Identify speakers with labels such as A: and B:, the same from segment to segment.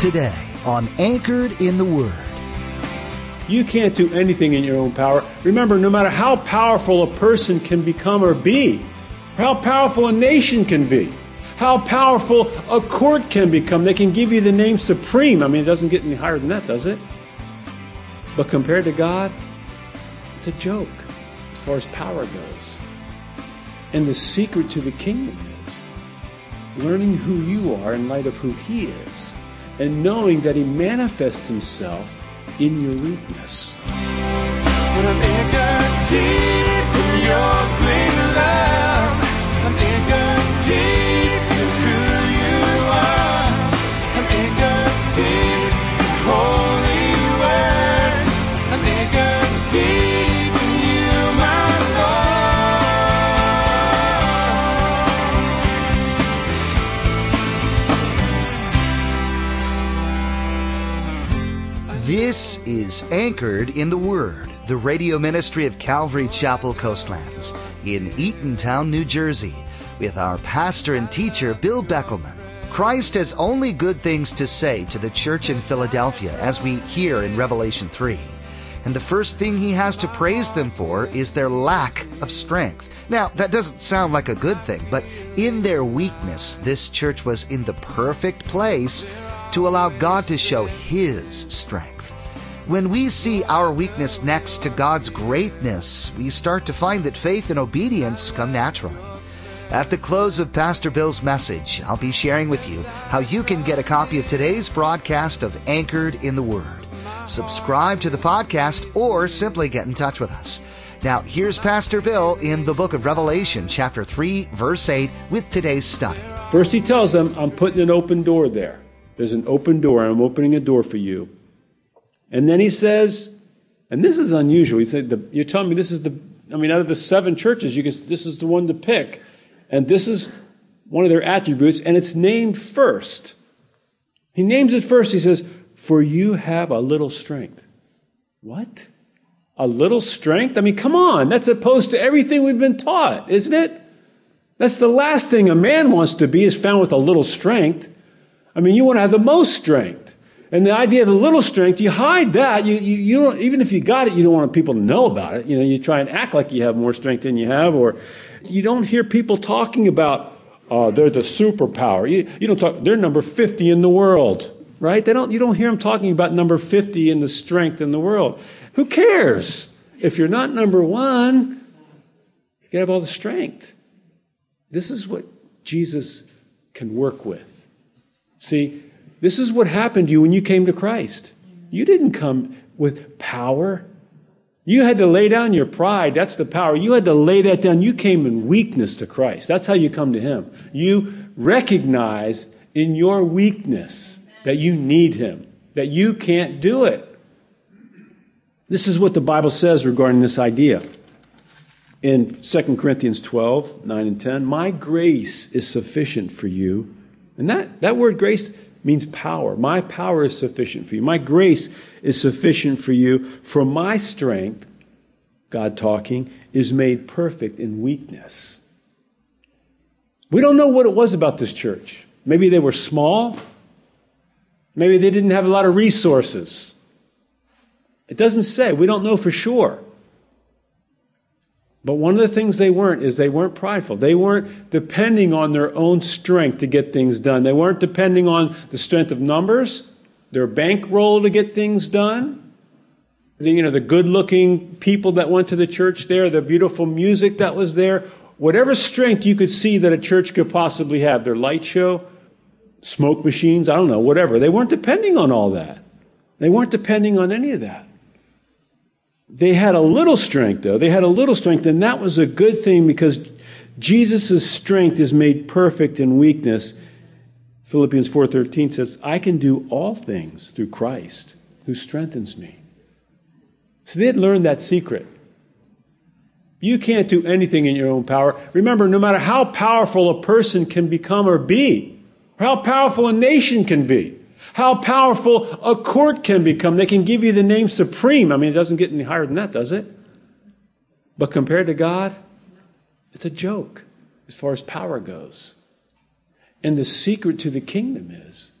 A: Today on Anchored in the Word.
B: You can't do anything in your own power. Remember, no matter how powerful a person can become or be, how powerful a nation can be, how powerful a court can become, they can give you the name supreme. I mean, it doesn't get any higher than that, does it? But compared to God, it's a joke as far as power goes. And the secret to the kingdom is learning who you are in light of who He is, and knowing that He manifests Himself in your weakness.
C: Anchored in
A: the Word, the radio ministry of Calvary Chapel Coastlands in Eatontown, New Jersey, with our pastor and teacher, Bill Beckelman. Christ has only good things to say to the church in Philadelphia, as we hear in Revelation 3. And the first thing he has to praise them for is their lack of strength. Now, that doesn't sound like a good thing, but in their weakness, this church was in the perfect place to allow God to show His strength. When we see our weakness next to God's greatness, we start to find that faith and obedience come naturally. At the close of Pastor Bill's message, I'll be sharing with you how you can get a copy of today's broadcast of Anchored in the Word. Subscribe to the podcast or simply get in touch with us. Now, here's Pastor Bill in the book of Revelation, chapter 3, verse 8, with today's study.
B: First, he tells them, I'm putting an open door there. There's an open door. I'm opening a door for you. And then he says, and this is unusual. He said, the, You're telling me this is the, I mean, out of the seven churches, you can, this is the one to pick. And this is one of their attributes, and it's named first. He names it first. He says, For you have a little strength. What? A little strength? I mean, come on. That's opposed to everything we've been taught, isn't it? That's the last thing a man wants to be is found with a little strength. I mean, you want to have the most strength. And the idea of the little strength, you hide that. You, you, you don't, even if you got it, you don't want people to know about it. You know, you try and act like you have more strength than you have, or you don't hear people talking about, uh, they're the superpower. You, you don't talk, they're number 50 in the world, right? They don't, you don't hear them talking about number 50 in the strength in the world. Who cares? If you're not number one, you have all the strength. This is what Jesus can work with. See, this is what happened to you when you came to Christ. You didn't come with power. You had to lay down your pride. That's the power. You had to lay that down. You came in weakness to Christ. That's how you come to Him. You recognize in your weakness that you need Him, that you can't do it. This is what the Bible says regarding this idea. In 2 Corinthians 12, 9 and 10, my grace is sufficient for you. And that, that word grace means power. My power is sufficient for you. My grace is sufficient for you. For my strength, God talking, is made perfect in weakness. We don't know what it was about this church. Maybe they were small. Maybe they didn't have a lot of resources. It doesn't say. We don't know for sure. But one of the things they weren't is they weren't prideful. They weren't depending on their own strength to get things done. They weren't depending on the strength of numbers, their bankroll to get things done. You know, the good looking people that went to the church there, the beautiful music that was there, whatever strength you could see that a church could possibly have, their light show, smoke machines, I don't know, whatever. They weren't depending on all that. They weren't depending on any of that. They had a little strength, though. They had a little strength, and that was a good thing because Jesus' strength is made perfect in weakness. Philippians 4:13 says, "I can do all things through Christ who strengthens me." So they had learned that secret. You can't do anything in your own power. Remember, no matter how powerful a person can become or be, or how powerful a nation can be, how powerful a court can become. They can give you the name supreme. I mean, it doesn't get any higher than that, does it? But compared to God, it's a joke as far as power goes. And the secret to the kingdom is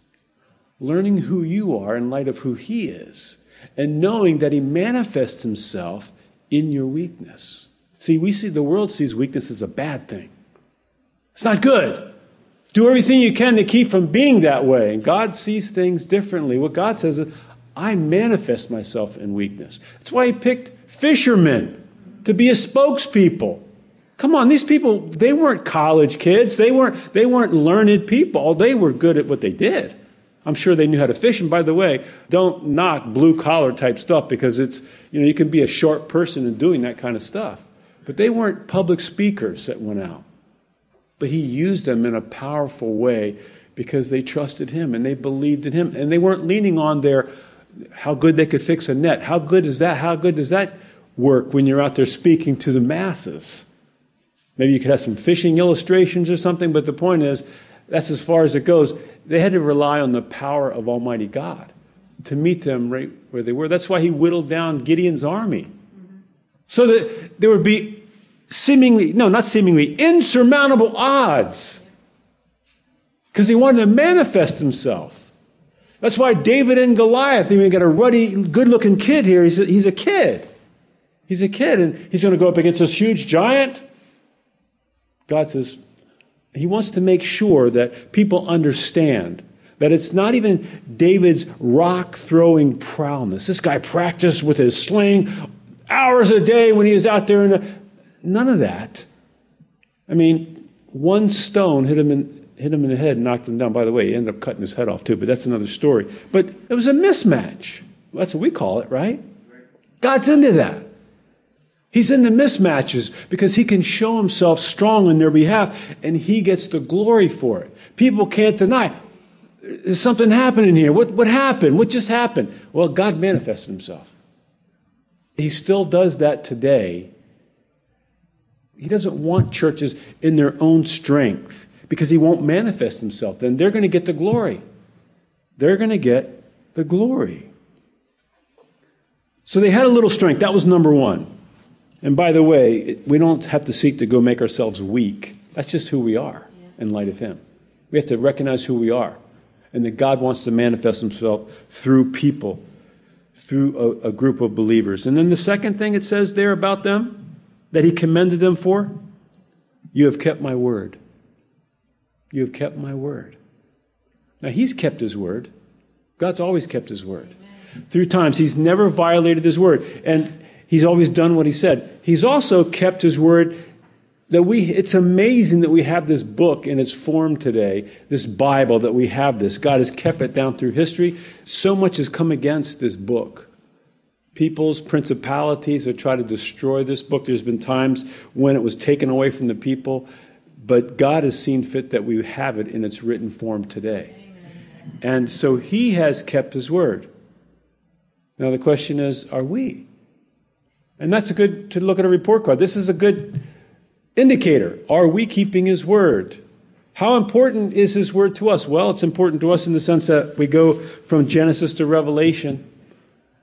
B: learning who you are in light of who He is, and knowing that He manifests Himself in your weakness. See, we see the world sees weakness as a bad thing. It's not good. Do everything you can to keep from being that way. And God sees things differently. What God says is, I manifest myself in weakness. That's why He picked fishermen to be His spokespeople. Come on, these people, they weren't college kids. They weren't, they weren't learned people. They were good at what they did. I'm sure they knew how to fish. And by the way, don't knock blue collar type stuff because it's, you know, you can be a short person in doing that kind of stuff. But they weren't public speakers that went out. But he used them in a powerful way because they trusted him and they believed in him. And they weren't leaning on their how good they could fix a net. How good is that? How good does that work when you're out there speaking to the masses? Maybe you could have some fishing illustrations or something, but the point is, that's as far as it goes. They had to rely on the power of Almighty God to meet them right where they were. That's why he whittled down Gideon's army. So that there would be seemingly, no, not seemingly, insurmountable odds. Because he wanted to manifest himself. That's why David and Goliath, even got a ruddy, good looking kid here. He's a, he's a kid. He's a kid, and he's going to go up against this huge giant. God says, He wants to make sure that people understand that it's not even David's rock throwing prowess. This guy practiced with his sling hours a day when he was out there. In the, none of that. I mean, one stone hit him in, hit him in the head and knocked him down. By the way, he ended up cutting his head off too, but that's another story. But it was a mismatch. That's what we call it, right? God's into that. He's into mismatches because he can show himself strong on their behalf and he gets the glory for it. People can't deny. There's something happening here. What, what happened? What just happened? Well, God manifested himself. He still does that today. He doesn't want churches in their own strength because he won't manifest himself. Then they're going to get the glory. They're going to get the glory. So they had a little strength. That was number one. And by the way, we don't have to seek to go make ourselves weak. That's just who we are in light of Him. We have to recognize who we are and that God wants to manifest Himself through people, through a, a, group of believers. And then the second thing it says there about them that He commended them for you have kept my word. You have kept my word. Now, He's kept His word. God's always kept His word. Through times, He's never violated His word. And He's always done what he said. He's also kept his word that we it's amazing that we have this book in its form today, this Bible that we have this. God has kept it down through history. So much has come against this book. Peoples, principalities have tried to destroy this book. There's been times when it was taken away from the people, but God has seen fit that we have it in its written form today. And so he has kept his word. Now the question is, are we? And that's a good to look at a report card. This is a good indicator. Are we keeping his word? How important is his word to us? Well, it's important to us in the sense that we go from Genesis to Revelation.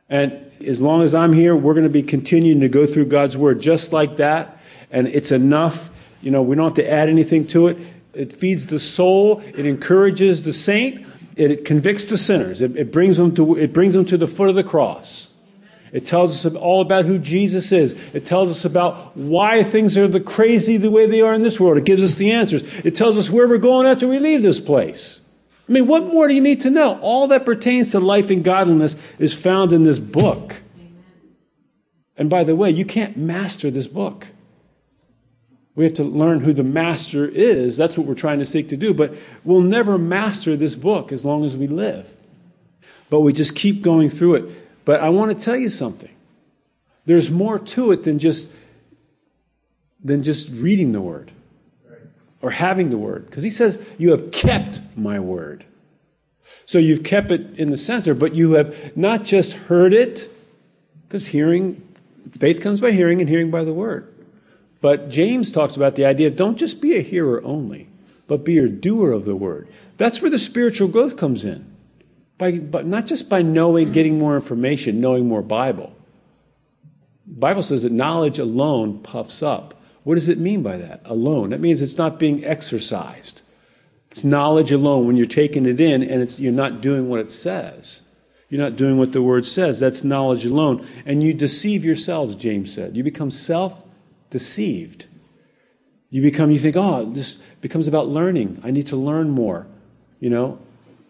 B: And as long as I'm here, we're going to be continuing to go through God's word just like that. And it's enough. You know, we don't have to add anything to it. It feeds the soul, it encourages the saint, it convicts the sinners, it, it brings, them to, it brings them to the foot of the cross. It tells us all about who Jesus is. It tells us about why things are the crazy the way they are in this world. It gives us the answers. It tells us where we're going after we leave this place. I mean, what more do you need to know? All that pertains to life and godliness is found in this book. And by the way, you can't master this book. We have to learn who the master is. That's what we're trying to seek to do. But we'll never master this book as long as we live. But we just keep going through it. But I want to tell you something. There's more to it than just than just reading the word or having the word because he says you have kept my word. So you've kept it in the center, but you have not just heard it because hearing faith comes by hearing and hearing by the word. But James talks about the idea of don't just be a hearer only, but be a doer of the word. That's where the spiritual growth comes in. By, but not just by knowing, getting more information, knowing more Bible. The Bible says that knowledge alone puffs up. What does it mean by that? Alone. That means it's not being exercised. It's knowledge alone when you're taking it in and you're not doing what it says. You're not doing what the word says. That's knowledge alone. And you deceive yourselves, James said. You become self deceived. You become, you think, oh, this becomes about learning. I need to learn more, you know?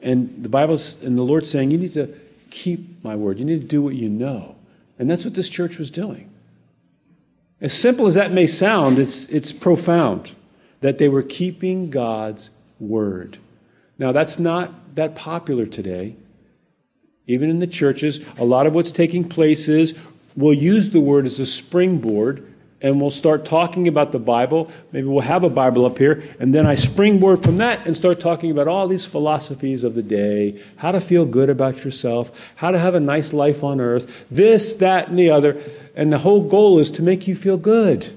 B: And the Bible's, and the Lord's saying, you need to keep my word. You need to do what you know. And that's what this church was doing. As simple as that may sound, it's, it's profound that they were keeping God's word. Now, that's not that popular today. Even in the churches, a lot of what's taking place is we'll use the word as a springboard and we'll start talking about the Bible. Maybe we'll have a Bible up here, and then I springboard from that and start talking about all these philosophies of the day how to feel good about yourself, how to have a nice life on earth, this, that, and the other. And the whole goal is to make you feel good.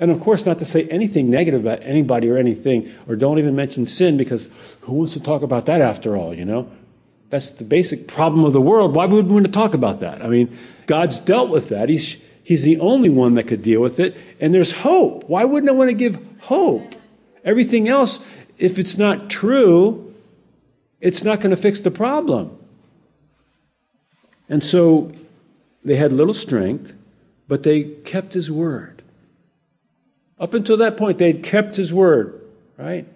B: And of course, not to say anything negative about anybody or anything, or don't even mention sin, because who wants to talk about that after all, you know? That's the basic problem of the world. Why would we want to talk about that? I mean, God's dealt with that. He's He's the only one that could deal with it. And there's hope. Why wouldn't I want to give hope? Everything else, if it's not true, it's not going to fix the problem. And so they had little strength, but they kept his word. Up until that point, they had kept his word, right?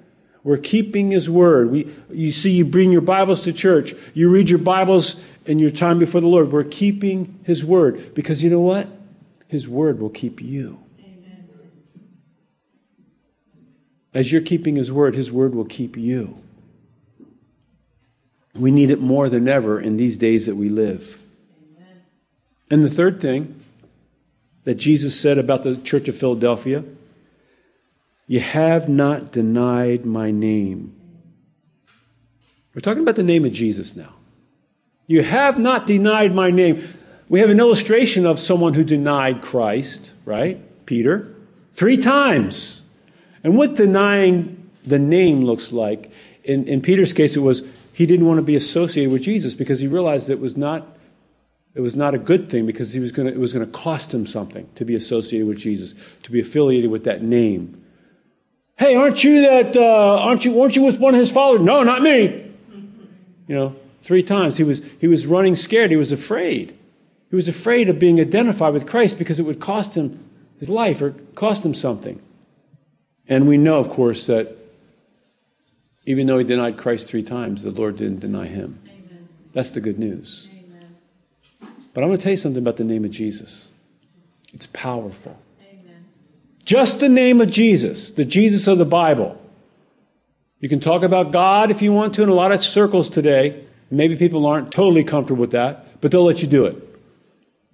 B: We're keeping his word. We, you see, you bring your Bibles to church, you read your Bibles in your time before the Lord. We're keeping his word because you know what? His word will keep you. Amen. As you're keeping His word, His word will keep you. We need it more than ever in these days that we live. Amen. And the third thing that Jesus said about the church of Philadelphia you have not denied my name. We're talking about the name of Jesus now. You have not denied my name. We have an illustration of someone who denied Christ, right? Peter, three times. And what denying the name looks like, in, in Peter's case, it was he didn't want to be associated with Jesus because he realized it was not, it was not a good thing because he was gonna, it was going to cost him something to be associated with Jesus, to be affiliated with that name. Hey, aren't you that, uh, aren't you, weren't you with one of his followers? No, not me. You know, three times he was, he was running scared. He was afraid. He was afraid of being identified with Christ because it would cost him his life or cost him something. And we know, of course, that even though he denied Christ three times, the Lord didn't deny him. Amen. That's the good news. Amen. But I'm going to tell you something about the name of Jesus. It's powerful. Amen. Just the name of Jesus, the Jesus of the Bible. You can talk about God if you want to in a lot of circles today. Maybe people aren't totally comfortable with that, but they'll let you do it.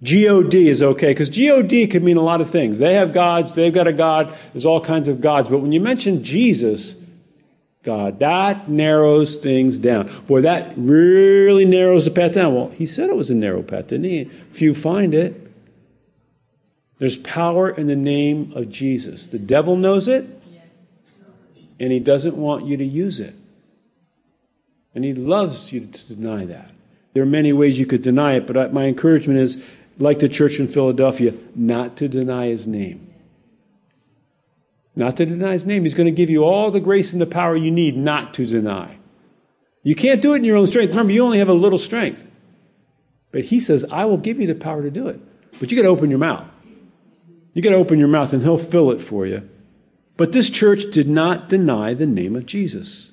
B: God is okay because God could mean a lot of things. They have gods, they've got a God, there's all kinds of gods. But when you mention Jesus, God, that narrows things down. Boy, that really narrows the path down. Well, he said it was a narrow path, didn't he? If you find it. There's power in the name of Jesus. The devil knows it, and he doesn't want you to use it. And he loves you to deny that. There are many ways you could deny it, but my encouragement is like the church in Philadelphia, not to deny his name. Not to deny his name. He's going to give you all the grace and the power you need not to deny. You can't do it in your own strength. Remember, you only have a little strength. But he says, I will give you the power to do it. But you got to open your mouth. You got to open your mouth and he'll fill it for you. But this church did not deny the name of Jesus.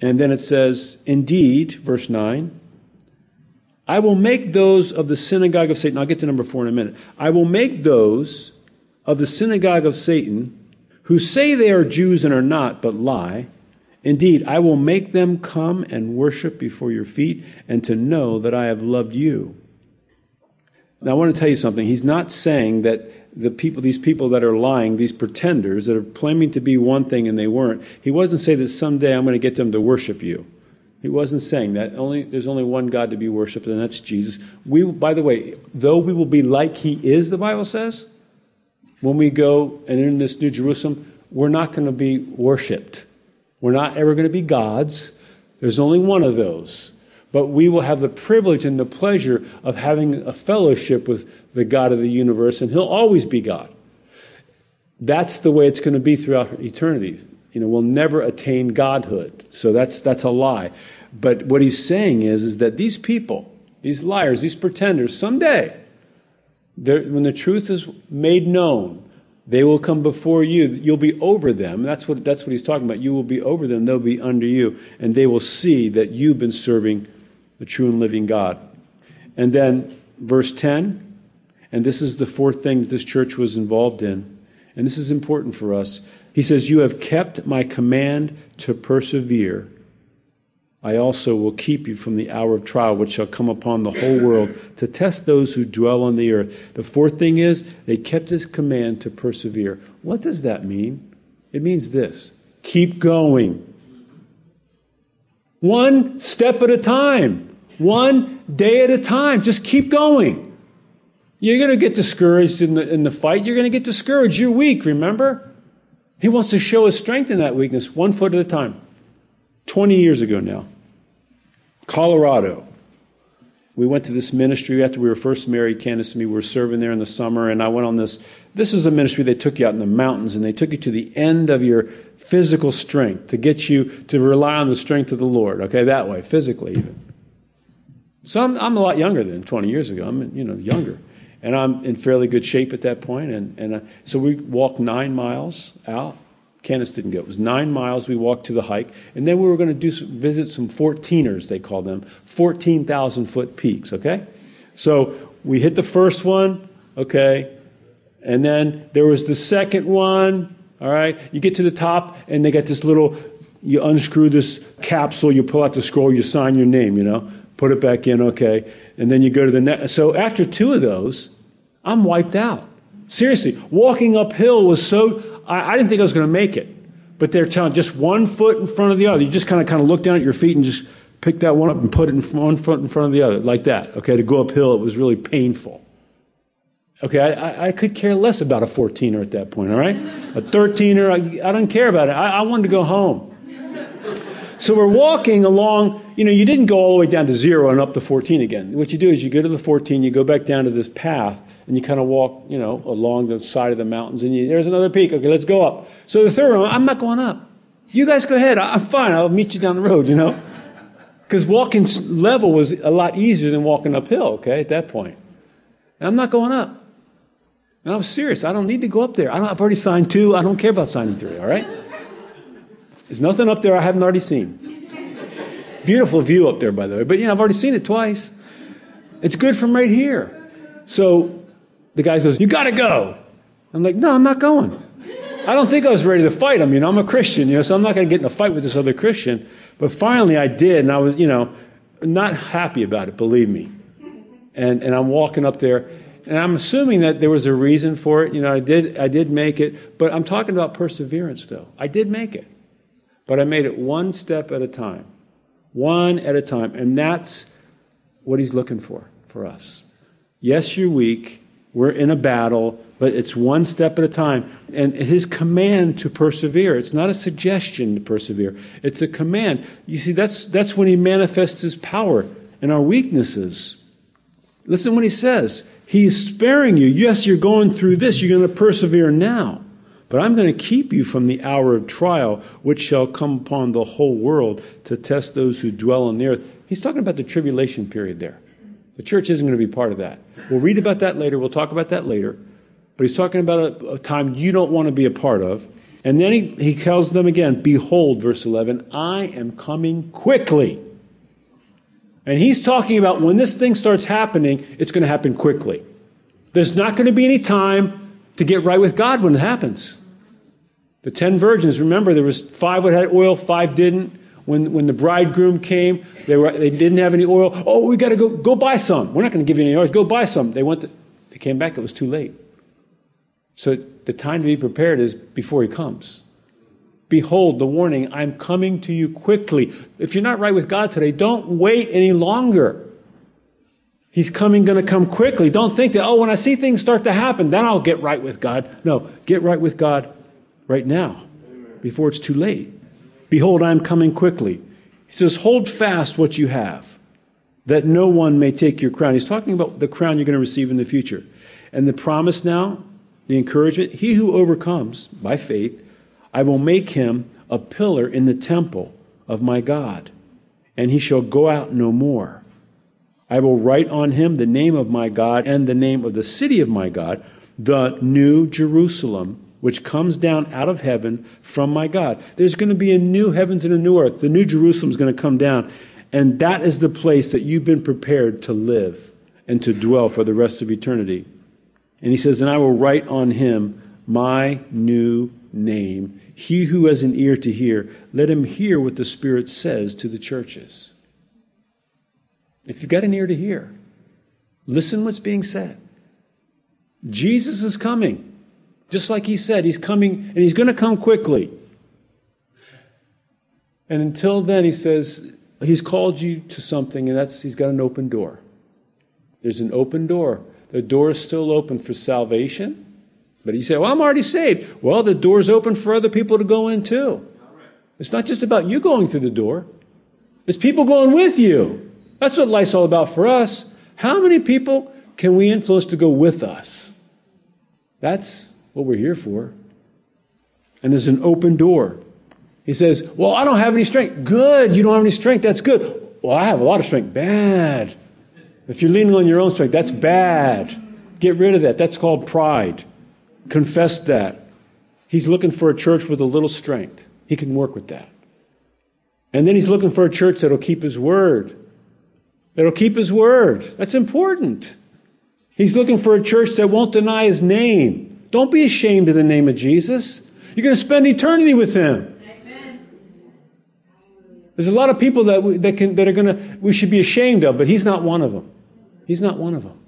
B: And then it says, Indeed, verse 9, I will make those of the synagogue of Satan, I'll get to number four in a minute. I will make those of the synagogue of Satan who say they are Jews and are not, but lie. Indeed, I will make them come and worship before your feet and to know that I have loved you. Now, I want to tell you something. He's not saying that the people, these people that are lying, these pretenders that are claiming to be one thing and they weren't, he wasn't saying that someday I'm going to get them to worship you. He wasn't saying that. Only there's only one God to be worshipped, and that's Jesus. We, by the way, though we will be like He is, the Bible says, when we go and in this New Jerusalem, we're not going to be worshipped. We're not ever going to be gods. There's only one of those. But we will have the privilege and the pleasure of having a fellowship with the God of the universe, and He'll always be God. That's the way it's going to be throughout eternity you know, we'll never attain godhood. So that's, that's a lie. But what he's saying is, is that these people, these liars, these pretenders, someday, when the truth is made known, they will come before you. You'll be over them. That's what, that's what he's talking about. You will be over them. They'll be under you. And they will see that you've been serving the true and living God. And then verse 10, and this is the fourth thing that this church was involved in. And this is important for us. He says, You have kept my command to persevere. I also will keep you from the hour of trial which shall come upon the whole world to test those who dwell on the earth. The fourth thing is, they kept his command to persevere. What does that mean? It means this keep going. One step at a time, one day at a time. Just keep going. You're going to get discouraged in the, in the fight. You're going to get discouraged. You're weak, remember? He wants to show his strength in that weakness, one foot at a time. 20 years ago now, Colorado. We went to this ministry after we were first married, Candace and me. We were serving there in the summer, and I went on this. This was a ministry they took you out in the mountains, and they took you to the end of your physical strength to get you to rely on the strength of the Lord, okay, that way, physically even. So I'm, I'm a lot younger than 20 years ago. I'm, you know, younger. And I'm in fairly good shape at that point. And, and uh, so we walked nine miles out. Candace didn't go. It was nine miles. We walked to the hike. And then we were going to do some, visit some 14ers, they call them, 14,000 foot peaks, okay? So we hit the first one, okay? And then there was the second one, all right? You get to the top, and they got this little, you unscrew this capsule, you pull out the scroll, you sign your name, you know? Put it back in, okay? And then you go to the next. So after two of those, I'm wiped out. Seriously, walking uphill was so, I, I didn't think I was going to make it. But they're telling just one foot in front of the other. You just kind of kind of look down at your feet and just pick that one up and put it in front, one foot in front of the other, like that. Okay, to go uphill, it was really painful. Okay, I, I, I could care less about a 14er at that point, all right? A 13er, I, I don't care about it. I, I wanted to go home. So we're walking along, you know, you didn't go all the way down to zero and up to 14 again. What you do is you go to the 14, you go back down to this path, and you kind of walk, you know, along the side of the mountains, and you, there's another peak. Okay, let's go up. So the third one, I'm not going up. You guys go ahead. I'm fine. I'll meet you down the road, you know? Because walking level was a lot easier than walking uphill, okay, at that point. And I'm not going up. And I was serious. I don't need to go up there. I I've already signed two. I don't care about signing three, all right? There's nothing up there I haven't already seen. Beautiful view up there, by the way. But yeah, I've already seen it twice. It's good from right here. So the guy goes, You got to go. I'm like, No, I'm not going. I don't think I was ready to fight him. You know, I'm a Christian, you know, so I'm not going to get in a fight with this other Christian. But finally I did, and I was, you know, not happy about it, believe me. And, and I'm walking up there, and I'm assuming that there was a reason for it. You know, I did, I did make it, but I'm talking about perseverance, though. I did make it, but I made it one step at a time, one at a time. And that's what he's looking for for us. Yes, you're weak. We're in a battle, but it's one step at a time. And his command to persevere, it's not a suggestion to persevere, it's a command. You see, that's, that's when he manifests his power in our weaknesses. Listen what he says. He's sparing you. Yes, you're going through this. You're going to persevere now. But I'm going to keep you from the hour of trial, which shall come upon the whole world to test those who dwell on the earth. He's talking about the tribulation period there. The church isn't going to be part of that. We'll read about that later. We'll talk about that later. But he's talking about a, a time you don't want to be a part of. And then he, he tells them again, Behold, verse 11, I am coming quickly. And he's talking about when this thing starts happening, it's going to happen quickly. There's not going to be any time to get right with God when it happens. The ten virgins, remember, there was five that had oil, five didn't. When, when the bridegroom came, they, were, they didn't have any oil. Oh, we got to go, go buy some. We're not going to give you any oil. Go buy some. They went. To, they came back. It was too late. So the time to be prepared is before he comes. Behold, the warning, I'm coming to you quickly. If you're not right with God today, don't wait any longer. He's coming, going to come quickly. Don't think that, oh, when I see things start to happen, then I'll get right with God. No, get right with God right now before it's too late. Behold, I'm coming quickly. He says, hold fast what you have, that no one may take your crown. He's talking about the crown you're going to receive in the future. And the promise now, the encouragement, he who overcomes by faith, I will make him a pillar in the temple of my God, and he shall go out no more. I will write on him the name of my God and the name of the city of my God, the new Jerusalem, which comes down out of heaven from my God. There's going to be a new heavens and a new earth. The new Jerusalem is going to come down, and that is the place that you've been prepared to live and to dwell for the rest of eternity. And he says, And I will write on him my new name. He who has an ear to hear, let him hear what the Spirit says to the churches. If you've got an ear to hear, listen what's being said. Jesus is coming. Just like he said, he's coming and he's going to come quickly. And until then, he says, he's called you to something, and that's he's got an open door. There's an open door. The door is still open for salvation. But you say, Well, I'm already saved. Well, the door's open for other people to go in too. It's not just about you going through the door, it's people going with you. That's what life's all about for us. How many people can we influence to go with us? That's what we're here for. And there's an open door. He says, Well, I don't have any strength. Good. You don't have any strength. That's good. Well, I have a lot of strength. Bad. If you're leaning on your own strength, that's bad. Get rid of that. That's called pride. Confess that. He's looking for a church with a little strength. He can work with that. And then he's looking for a church that'll keep his word. That'll keep his word. That's important. He's looking for a church that won't deny his name. Don't be ashamed of the name of Jesus. You're going to spend eternity with him. There's a lot of people that, we, that, can, that are going to, we should be ashamed of, but he's not one of them. He's not one of them.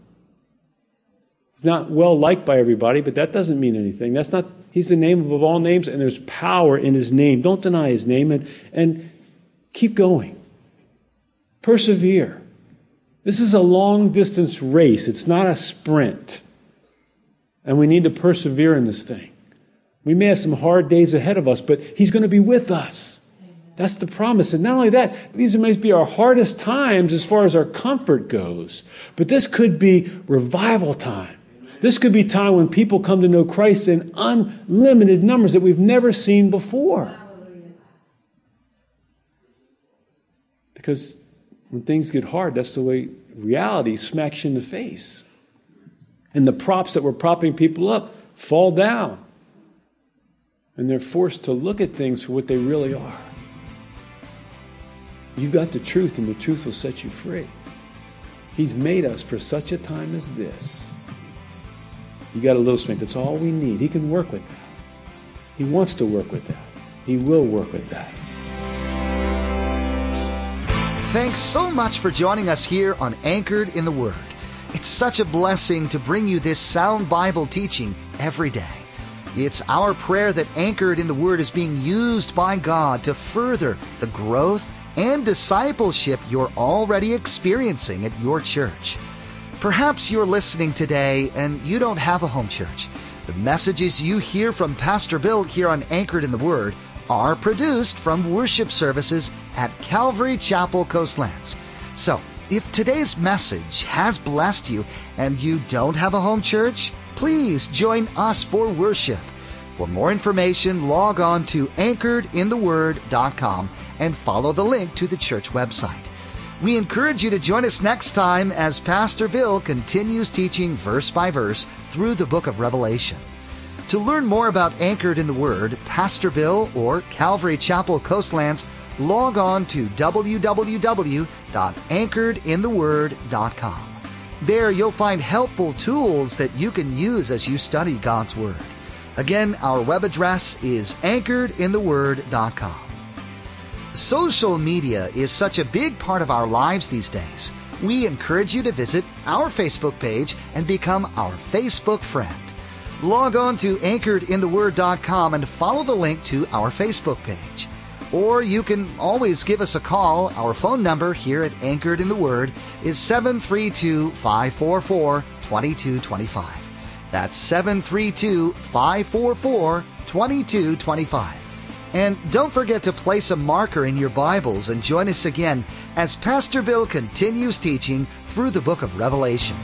B: He's not well liked by everybody, but that doesn't mean anything. That's not, he's the name above all names, and there's power in his name. Don't deny his name and, and keep going. Persevere. This is a long distance race, it's not a sprint. And we need to persevere in this thing. We may have some hard days ahead of us, but he's going to be with us. That's the promise. And not only that, these may be our hardest times as far as our comfort goes, but this could be revival time. This could be time when people come to know Christ in unlimited numbers that we've never seen before. Because when things get hard, that's the way reality smacks you in the face. And the props that were propping people up fall down. And they're forced to look at things for what they really are. You've got the truth, and the truth will set you free. He's made us for such a time as this. You got a little strength. That's all we need. He can work with that. He wants to work with that. He will work with that.
A: Thanks so much for joining us here on Anchored in the Word. It's such a blessing to bring you this sound Bible teaching every day. It's our prayer that Anchored in the Word is being used by God to further the growth and discipleship you're already experiencing at your church. Perhaps you're listening today and you don't have a home church. The messages you hear from Pastor Bill here on Anchored in the Word are produced from worship services at Calvary Chapel Coastlands. So, if today's message has blessed you and you don't have a home church, please join us for worship. For more information, log on to anchoredintheword.com and follow the link to the church website. We encourage you to join us next time as Pastor Bill continues teaching verse by verse through the book of Revelation. To learn more about Anchored in the Word, Pastor Bill, or Calvary Chapel Coastlands, log on to www.anchoredintheword.com. There you'll find helpful tools that you can use as you study God's Word. Again, our web address is anchoredintheword.com. Social media is such a big part of our lives these days. We encourage you to visit our Facebook page and become our Facebook friend. Log on to anchoredintheword.com and follow the link to our Facebook page. Or you can always give us a call. Our phone number here at Anchored in the Word is 732 544 2225. That's 732 544 2225. And don't forget to place a marker in your Bibles and join us again as Pastor Bill continues teaching through the book of Revelation.